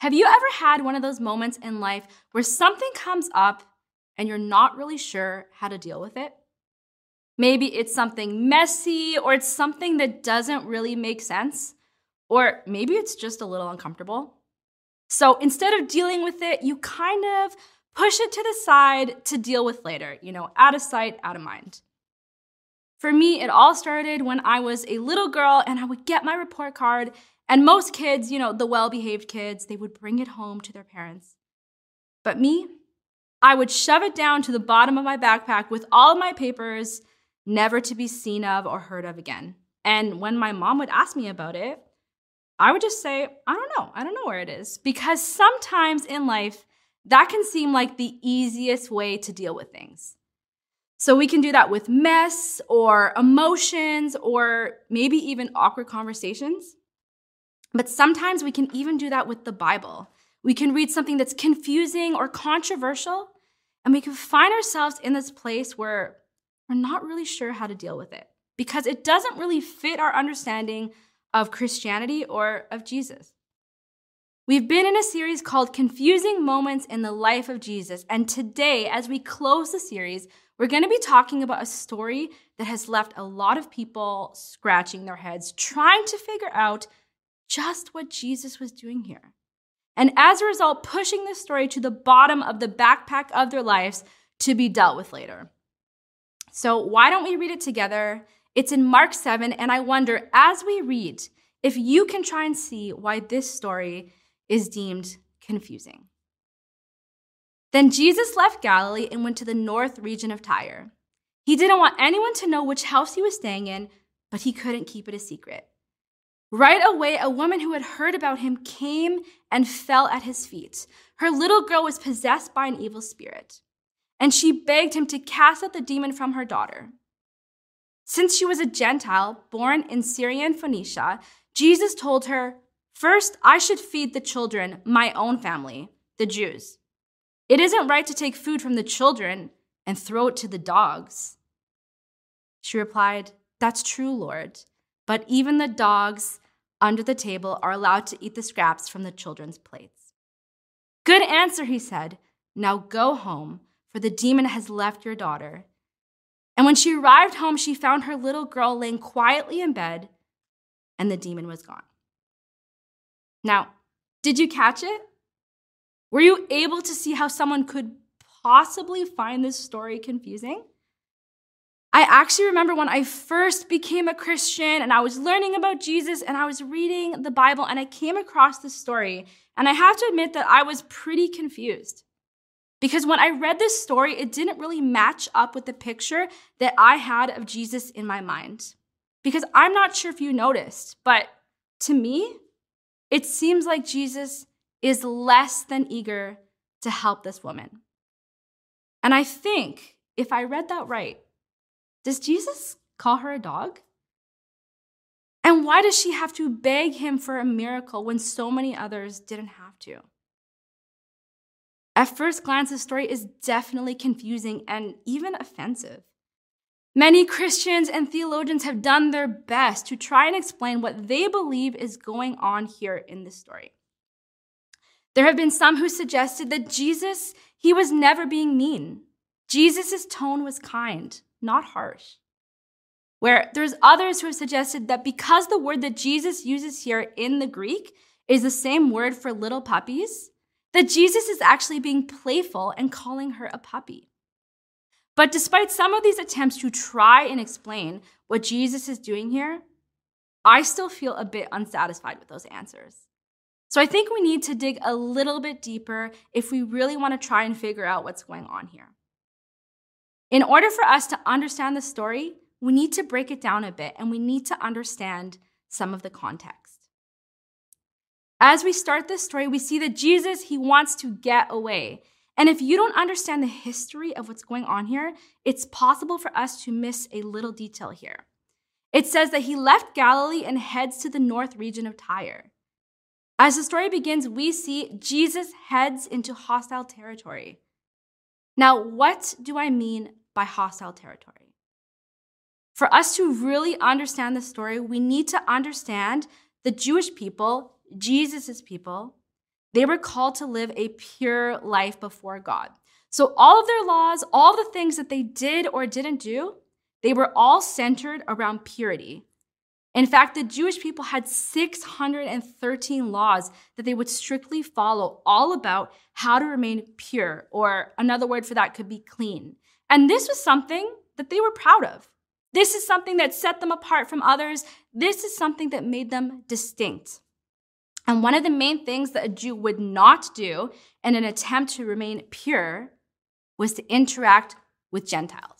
Have you ever had one of those moments in life where something comes up and you're not really sure how to deal with it? Maybe it's something messy or it's something that doesn't really make sense, or maybe it's just a little uncomfortable. So instead of dealing with it, you kind of push it to the side to deal with later, you know, out of sight, out of mind. For me, it all started when I was a little girl and I would get my report card, and most kids, you know, the well behaved kids, they would bring it home to their parents. But me, I would shove it down to the bottom of my backpack with all of my papers, never to be seen of or heard of again. And when my mom would ask me about it, I would just say, I don't know. I don't know where it is. Because sometimes in life, that can seem like the easiest way to deal with things. So we can do that with mess or emotions or maybe even awkward conversations. But sometimes we can even do that with the Bible. We can read something that's confusing or controversial, and we can find ourselves in this place where we're not really sure how to deal with it because it doesn't really fit our understanding of Christianity or of Jesus. We've been in a series called Confusing Moments in the Life of Jesus, and today, as we close the series, we're going to be talking about a story that has left a lot of people scratching their heads, trying to figure out just what Jesus was doing here. And as a result, pushing this story to the bottom of the backpack of their lives to be dealt with later. So, why don't we read it together? It's in Mark 7, and I wonder as we read if you can try and see why this story is deemed confusing. Then Jesus left Galilee and went to the north region of Tyre. He didn't want anyone to know which house he was staying in, but he couldn't keep it a secret. Right away, a woman who had heard about him came and fell at his feet. Her little girl was possessed by an evil spirit, and she begged him to cast out the demon from her daughter. Since she was a Gentile born in Syria and Phoenicia, Jesus told her, First, I should feed the children, my own family, the Jews. It isn't right to take food from the children and throw it to the dogs. She replied, That's true, Lord. But even the dogs under the table are allowed to eat the scraps from the children's plates. Good answer, he said. Now go home, for the demon has left your daughter. And when she arrived home, she found her little girl laying quietly in bed, and the demon was gone. Now, did you catch it? Were you able to see how someone could possibly find this story confusing? I actually remember when I first became a Christian and I was learning about Jesus and I was reading the Bible and I came across this story. And I have to admit that I was pretty confused. Because when I read this story, it didn't really match up with the picture that I had of Jesus in my mind. Because I'm not sure if you noticed, but to me, it seems like Jesus is less than eager to help this woman. And I think, if I read that right, does Jesus call her a dog? And why does she have to beg him for a miracle when so many others didn't have to? At first glance, the story is definitely confusing and even offensive. Many Christians and theologians have done their best to try and explain what they believe is going on here in this story. There have been some who suggested that Jesus, he was never being mean. Jesus' tone was kind, not harsh. Where there's others who have suggested that because the word that Jesus uses here in the Greek is the same word for little puppies, that Jesus is actually being playful and calling her a puppy. But despite some of these attempts to try and explain what Jesus is doing here, I still feel a bit unsatisfied with those answers. So I think we need to dig a little bit deeper if we really want to try and figure out what's going on here. In order for us to understand the story, we need to break it down a bit and we need to understand some of the context. As we start this story, we see that Jesus, he wants to get away. And if you don't understand the history of what's going on here, it's possible for us to miss a little detail here. It says that he left Galilee and heads to the north region of Tyre. As the story begins, we see Jesus heads into hostile territory. Now, what do I mean by hostile territory? For us to really understand the story, we need to understand the Jewish people, Jesus' people, They were called to live a pure life before God. So, all of their laws, all the things that they did or didn't do, they were all centered around purity. In fact, the Jewish people had 613 laws that they would strictly follow, all about how to remain pure, or another word for that could be clean. And this was something that they were proud of. This is something that set them apart from others. This is something that made them distinct. And one of the main things that a Jew would not do in an attempt to remain pure was to interact with Gentiles.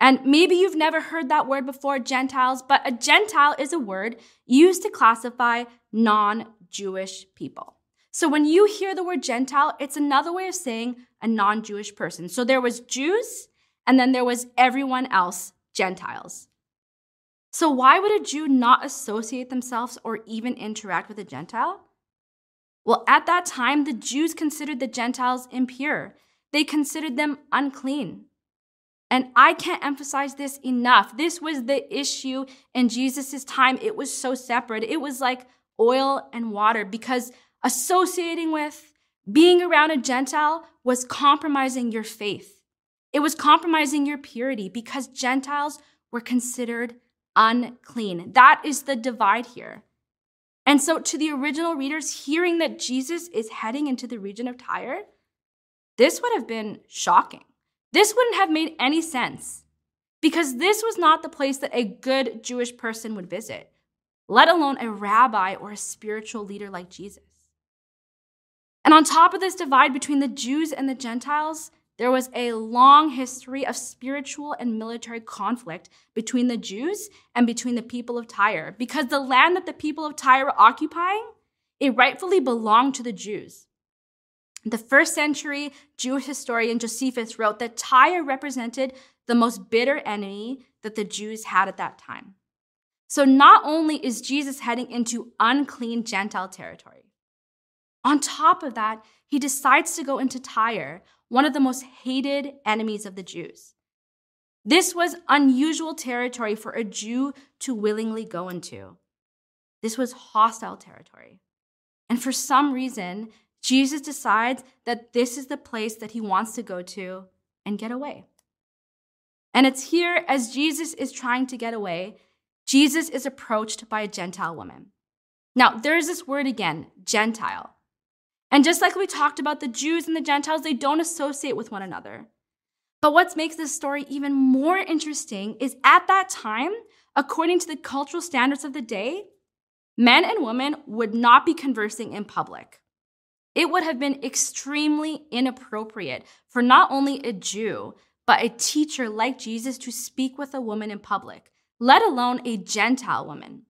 And maybe you've never heard that word before, Gentiles, but a Gentile is a word used to classify non Jewish people. So when you hear the word Gentile, it's another way of saying a non Jewish person. So there was Jews, and then there was everyone else, Gentiles. So why would a Jew not associate themselves or even interact with a Gentile? Well, at that time, the Jews considered the Gentiles impure. They considered them unclean. And I can't emphasize this enough. This was the issue in Jesus' time. It was so separate. It was like oil and water because associating with, being around a Gentile was compromising your faith. It was compromising your purity because Gentiles were considered unclean. That is the divide here. And so, to the original readers, hearing that Jesus is heading into the region of Tyre, this would have been shocking. This wouldn't have made any sense because this was not the place that a good Jewish person would visit, let alone a rabbi or a spiritual leader like Jesus. And on top of this divide between the Jews and the Gentiles, there was a long history of spiritual and military conflict between the Jews and between the people of Tyre because the land that the people of Tyre were occupying, it rightfully belonged to the Jews. The first century Jewish historian Josephus wrote that Tyre represented the most bitter enemy that the Jews had at that time. So not only is Jesus heading into unclean Gentile territory, on top of that, he decides to go into Tyre, one of the most hated enemies of the Jews. This was unusual territory for a Jew to willingly go into. This was hostile territory. And for some reason, Jesus decides that this is the place that he wants to go to and get away. And it's here, as Jesus is trying to get away, Jesus is approached by a Gentile woman. Now, there's this word again, Gentile. And just like we talked about the Jews and the Gentiles, they don't associate with one another. But what makes this story even more interesting is at that time, according to the cultural standards of the day, men and women would not be conversing in public. It would have been extremely inappropriate for not only a Jew, but a teacher like Jesus to speak with a woman in public, let alone a Gentile woman.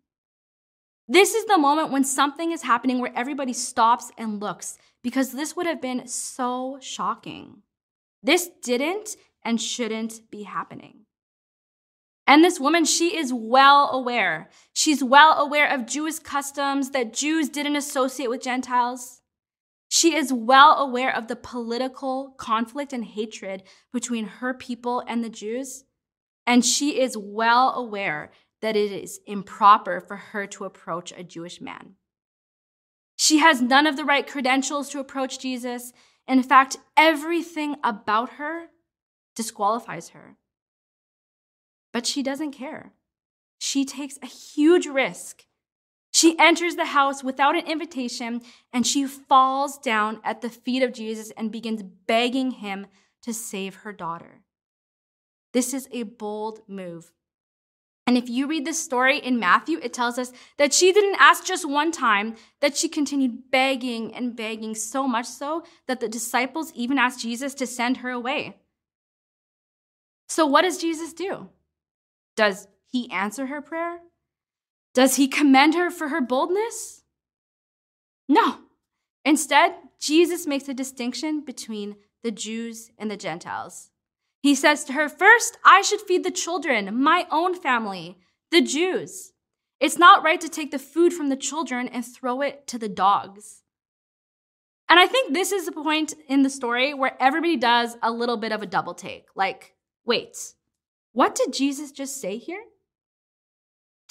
This is the moment when something is happening where everybody stops and looks because this would have been so shocking. This didn't and shouldn't be happening. And this woman, she is well aware. She's well aware of Jewish customs that Jews didn't associate with Gentiles. She is well aware of the political conflict and hatred between her people and the Jews. And she is well aware that it is improper for her to approach a Jewish man. She has none of the right credentials to approach Jesus. In fact, everything about her disqualifies her. But she doesn't care. She takes a huge risk. She enters the house without an invitation and she falls down at the feet of Jesus and begins begging him to save her daughter. This is a bold move. And if you read this story in Matthew, it tells us that she didn't ask just one time, that she continued begging and begging so much so that the disciples even asked Jesus to send her away. So, what does Jesus do? Does he answer her prayer? Does he commend her for her boldness? No. Instead, Jesus makes a distinction between the Jews and the Gentiles. He says to her, First, I should feed the children, my own family, the Jews. It's not right to take the food from the children and throw it to the dogs. And I think this is the point in the story where everybody does a little bit of a double take. Like, wait, what did Jesus just say here?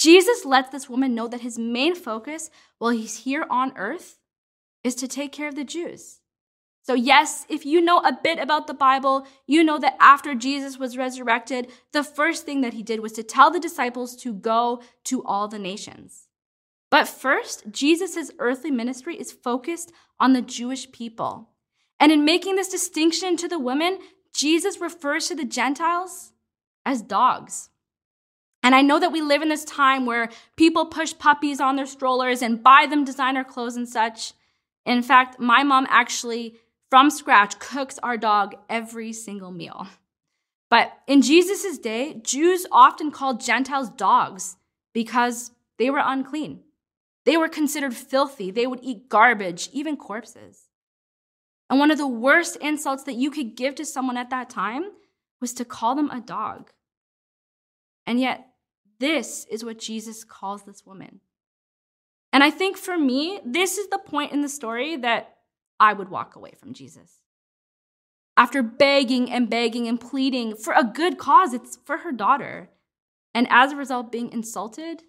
Jesus lets this woman know that his main focus while he's here on earth is to take care of the Jews. So, yes, if you know a bit about the Bible, you know that after Jesus was resurrected, the first thing that he did was to tell the disciples to go to all the nations. But first, Jesus' earthly ministry is focused on the Jewish people. And in making this distinction to the women, Jesus refers to the Gentiles as dogs. And I know that we live in this time where people push puppies on their strollers and buy them designer clothes and such. In fact, my mom actually from scratch cooks our dog every single meal. But in Jesus' day, Jews often called Gentiles dogs because they were unclean. They were considered filthy. They would eat garbage, even corpses. And one of the worst insults that you could give to someone at that time was to call them a dog. And yet, this is what Jesus calls this woman. And I think for me, this is the point in the story that I would walk away from Jesus. After begging and begging and pleading for a good cause, it's for her daughter. And as a result, being insulted,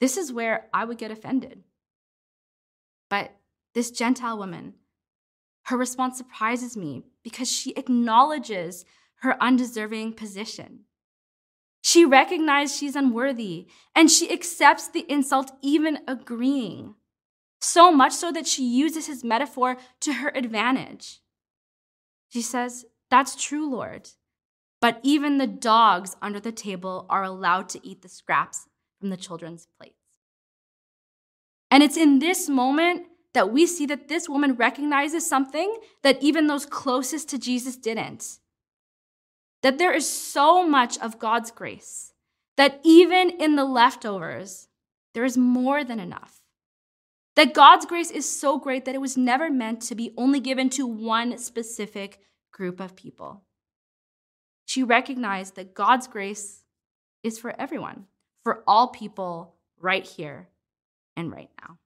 this is where I would get offended. But this Gentile woman, her response surprises me because she acknowledges her undeserving position. She recognizes she's unworthy and she accepts the insult, even agreeing so much so that she uses his metaphor to her advantage. She says, That's true, Lord. But even the dogs under the table are allowed to eat the scraps from the children's plates. And it's in this moment that we see that this woman recognizes something that even those closest to Jesus didn't. That there is so much of God's grace that even in the leftovers, there is more than enough. That God's grace is so great that it was never meant to be only given to one specific group of people. She recognized that God's grace is for everyone, for all people right here and right now.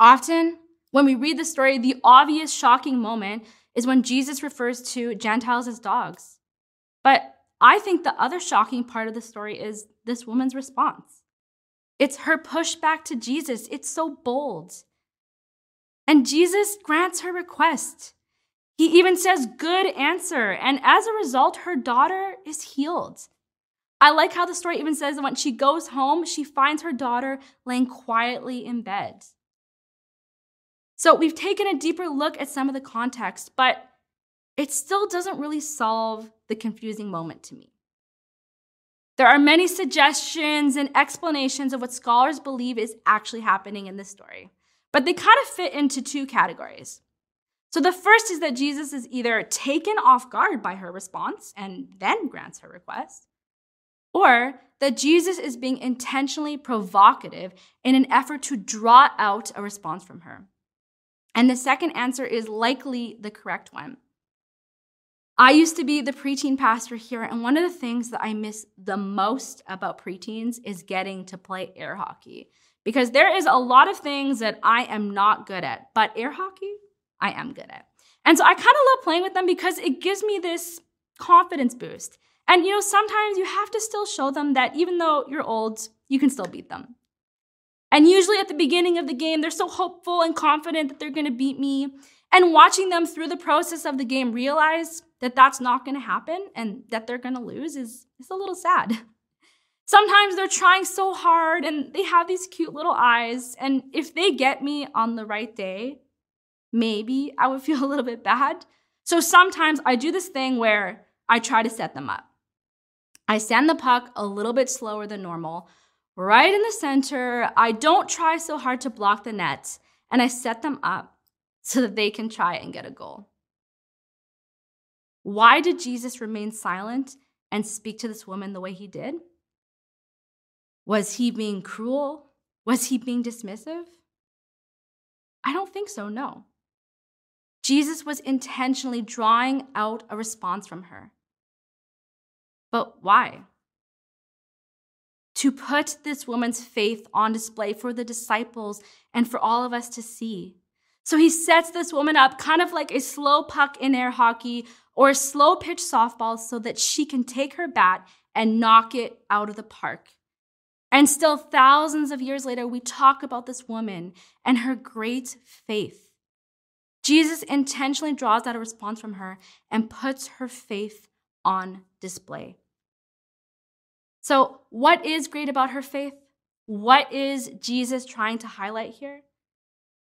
Often, when we read the story, the obvious shocking moment is when Jesus refers to Gentiles as dogs. But I think the other shocking part of the story is this woman's response. It's her pushback to Jesus. It's so bold. And Jesus grants her request. He even says, Good answer. And as a result, her daughter is healed. I like how the story even says that when she goes home, she finds her daughter laying quietly in bed. So we've taken a deeper look at some of the context, but it still doesn't really solve the confusing moment to me. There are many suggestions and explanations of what scholars believe is actually happening in this story, but they kind of fit into two categories. So the first is that Jesus is either taken off guard by her response and then grants her request, or that Jesus is being intentionally provocative in an effort to draw out a response from her. And the second answer is likely the correct one. I used to be the preteen pastor here, and one of the things that I miss the most about preteens is getting to play air hockey. Because there is a lot of things that I am not good at, but air hockey, I am good at. And so I kind of love playing with them because it gives me this confidence boost. And you know, sometimes you have to still show them that even though you're old, you can still beat them. And usually at the beginning of the game, they're so hopeful and confident that they're going to beat me. And watching them through the process of the game realize that that's not going to happen and that they're going to lose is, is a little sad. Sometimes they're trying so hard and they have these cute little eyes. And if they get me on the right day, maybe I would feel a little bit bad. So sometimes I do this thing where I try to set them up. I send the puck a little bit slower than normal, right in the center. I don't try so hard to block the net, and I set them up so that they can try and get a goal. Why did Jesus remain silent and speak to this woman the way he did? Was he being cruel? Was he being dismissive? I don't think so, no. Jesus was intentionally drawing out a response from her. But why? To put this woman's faith on display for the disciples and for all of us to see. So he sets this woman up kind of like a slow puck in air hockey or a slow pitch softball so that she can take her bat and knock it out of the park. And still, thousands of years later, we talk about this woman and her great faith. Jesus intentionally draws out a response from her and puts her faith on display. So, what is great about her faith? What is Jesus trying to highlight here?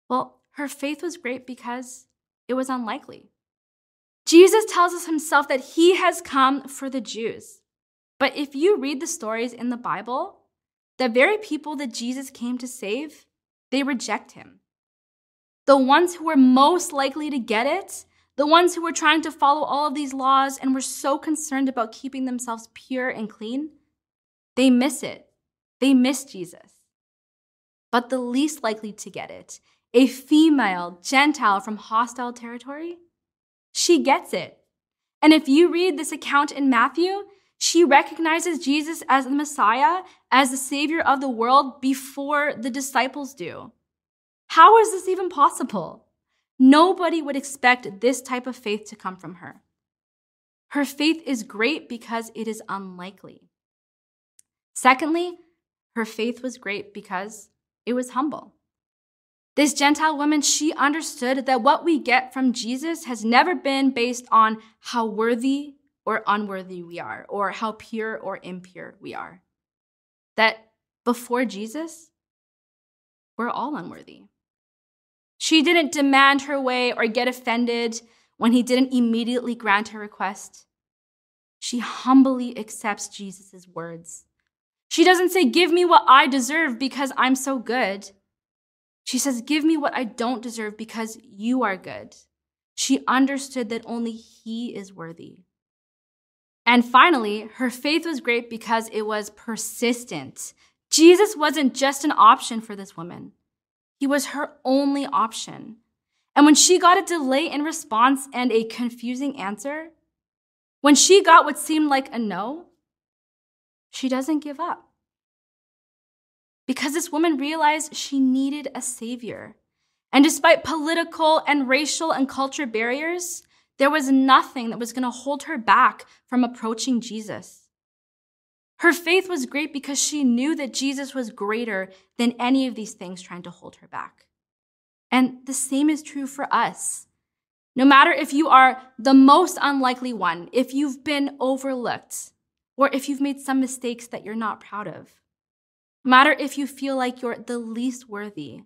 Well, her faith was great because it was unlikely. Jesus tells us himself that he has come for the Jews. But if you read the stories in the Bible, the very people that Jesus came to save, they reject him. The ones who were most likely to get it, the ones who were trying to follow all of these laws and were so concerned about keeping themselves pure and clean, they miss it. They miss Jesus. But the least likely to get it, a female Gentile from hostile territory, she gets it. And if you read this account in Matthew, she recognizes Jesus as the Messiah, as the Savior of the world before the disciples do. How is this even possible? Nobody would expect this type of faith to come from her. Her faith is great because it is unlikely. Secondly, her faith was great because it was humble. This Gentile woman, she understood that what we get from Jesus has never been based on how worthy or unworthy we are, or how pure or impure we are. That before Jesus, we're all unworthy. She didn't demand her way or get offended when he didn't immediately grant her request. She humbly accepts Jesus' words. She doesn't say, Give me what I deserve because I'm so good. She says, Give me what I don't deserve because you are good. She understood that only he is worthy. And finally, her faith was great because it was persistent. Jesus wasn't just an option for this woman. He was her only option. And when she got a delay in response and a confusing answer, when she got what seemed like a no, she doesn't give up. Because this woman realized she needed a savior. And despite political and racial and culture barriers, there was nothing that was going to hold her back from approaching Jesus. Her faith was great because she knew that Jesus was greater than any of these things trying to hold her back. And the same is true for us. No matter if you are the most unlikely one, if you've been overlooked, or if you've made some mistakes that you're not proud of, matter if you feel like you're the least worthy,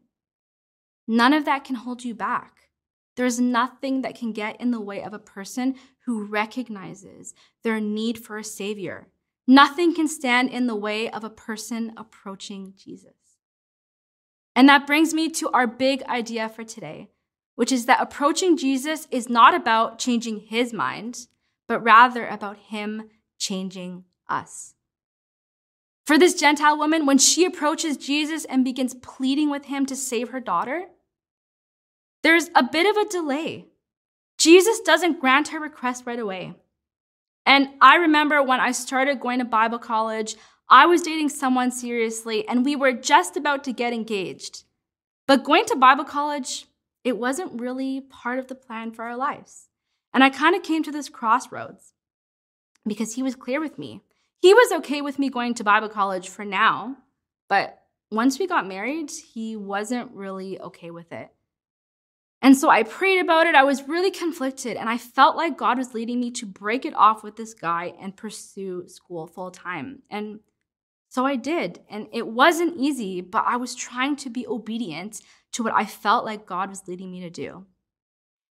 none of that can hold you back. There's nothing that can get in the way of a person who recognizes their need for a savior Nothing can stand in the way of a person approaching Jesus. And that brings me to our big idea for today, which is that approaching Jesus is not about changing his mind, but rather about him changing us. For this Gentile woman, when she approaches Jesus and begins pleading with him to save her daughter, there's a bit of a delay. Jesus doesn't grant her request right away. And I remember when I started going to Bible college, I was dating someone seriously and we were just about to get engaged. But going to Bible college, it wasn't really part of the plan for our lives. And I kind of came to this crossroads because he was clear with me. He was okay with me going to Bible college for now, but once we got married, he wasn't really okay with it. And so I prayed about it. I was really conflicted, and I felt like God was leading me to break it off with this guy and pursue school full time. And so I did. And it wasn't easy, but I was trying to be obedient to what I felt like God was leading me to do.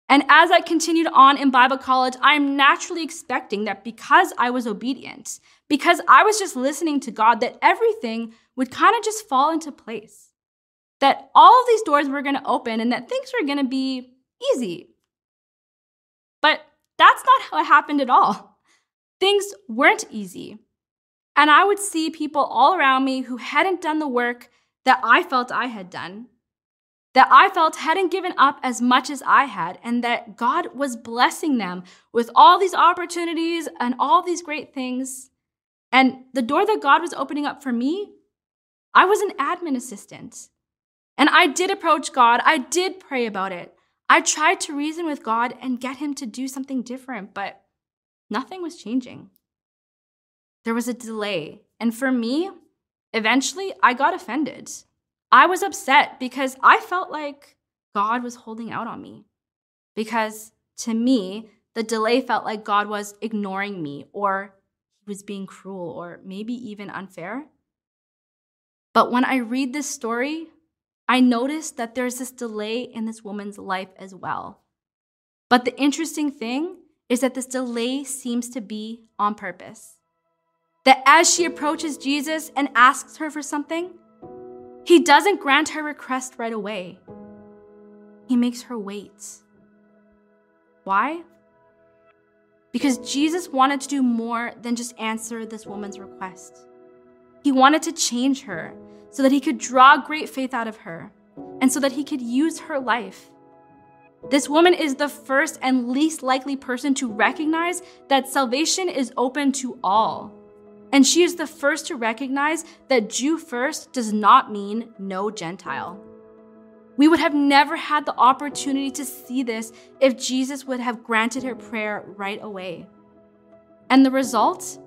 And as I continued on in Bible college, I'm naturally expecting that because I was obedient, because I was just listening to God, that everything would kind of just fall into place that all of these doors were going to open and that things were going to be easy. But that's not how it happened at all. Things weren't easy. And I would see people all around me who hadn't done the work that I felt I had done, that I felt hadn't given up as much as I had, and that God was blessing them with all these opportunities and all these great things. And the door that God was opening up for me, I was an admin assistant. And I did approach God. I did pray about it. I tried to reason with God and get him to do something different, but nothing was changing. There was a delay. And for me, eventually I got offended. I was upset because I felt like God was holding out on me. Because to me, the delay felt like God was ignoring me or he was being cruel or maybe even unfair. But when I read this story, I notice that there's this delay in this woman's life as well. But the interesting thing is that this delay seems to be on purpose. That as she approaches Jesus and asks her for something, he doesn't grant her request right away. He makes her wait. Why? Because Jesus wanted to do more than just answer this woman's request. He wanted to change her so that he could draw great faith out of her and so that he could use her life. This woman is the first and least likely person to recognize that salvation is open to all. And she is the first to recognize that Jew first does not mean no Gentile. We would have never had the opportunity to see this if Jesus would have granted her prayer right away. And the result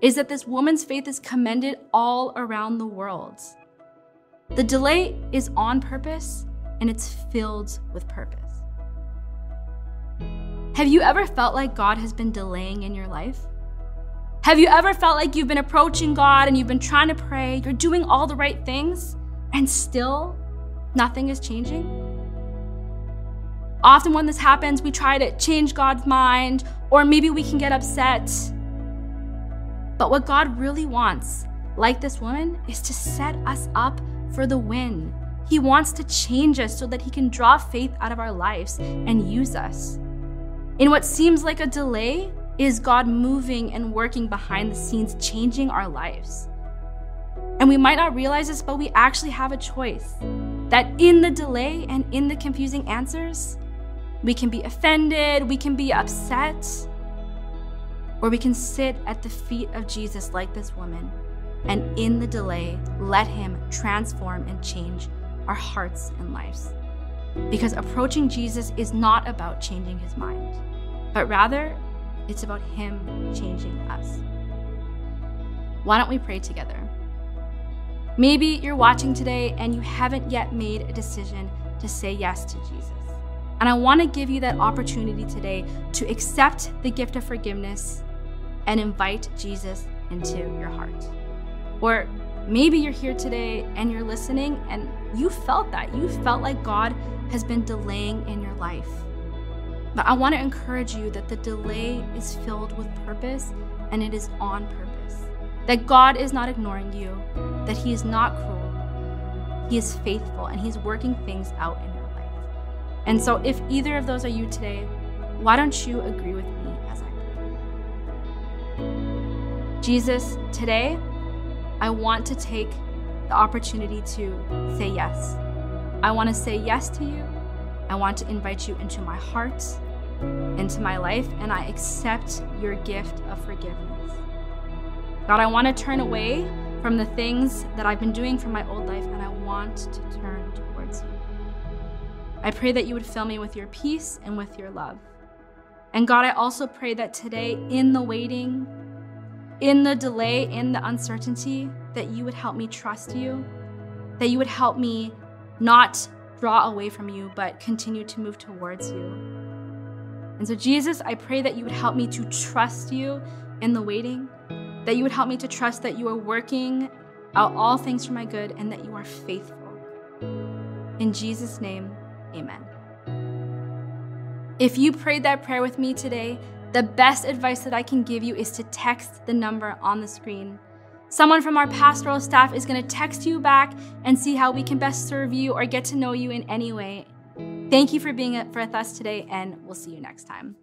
is that this woman's faith is commended all around the world. The delay is on purpose and it's filled with purpose. Have you ever felt like God has been delaying in your life? Have you ever felt like you've been approaching God and you've been trying to pray, you're doing all the right things, and still nothing is changing? Often, when this happens, we try to change God's mind, or maybe we can get upset. But what God really wants, like this woman, is to set us up for the win. He wants to change us so that He can draw faith out of our lives and use us. In what seems like a delay, is God moving and working behind the scenes, changing our lives. And we might not realize this, but we actually have a choice that in the delay and in the confusing answers, we can be offended, we can be upset, or we can sit at the feet of Jesus like this woman, and in the delay, let Him transform and change our hearts and lives. Because approaching Jesus is not about changing His mind, but rather it's about Him changing us. Why don't we pray together? Maybe you're watching today and you haven't yet made a decision to say yes to Jesus. And I want to give you that opportunity today to accept the gift of forgiveness and invite Jesus into your heart. Or maybe you're here today and you're listening and you felt that. You felt like God has been delaying in your life. But I want to encourage you that the delay is filled with purpose and it is on purpose. That God is not ignoring you, that He is not cruel. He is faithful and He's working things out in your life. And so, if either of those are you today, why don't you agree with me as I pray? Jesus, today, I want to take the opportunity to say yes. I want to say yes to you. I want to invite you into my heart, into my life, and I accept your gift of forgiveness. God, I want to turn away from the things that I've been doing from my old life, and I want to turn towards you. I pray that you would fill me with your peace and with your love. And God, I also pray that today, in the waiting, in the delay, in the uncertainty, that you would help me trust you, that you would help me not draw away from you, but continue to move towards you. And so, Jesus, I pray that you would help me to trust you in the waiting, that you would help me to trust that you are working out all things for my good and that you are faithful. In Jesus' name, amen. If you prayed that prayer with me today, the best advice that I can give you is to text the number on the screen. Someone from our pastoral staff is going to text you back and see how we can best serve you or get to know you in any way. Thank you for being with us today, and we'll see you next time.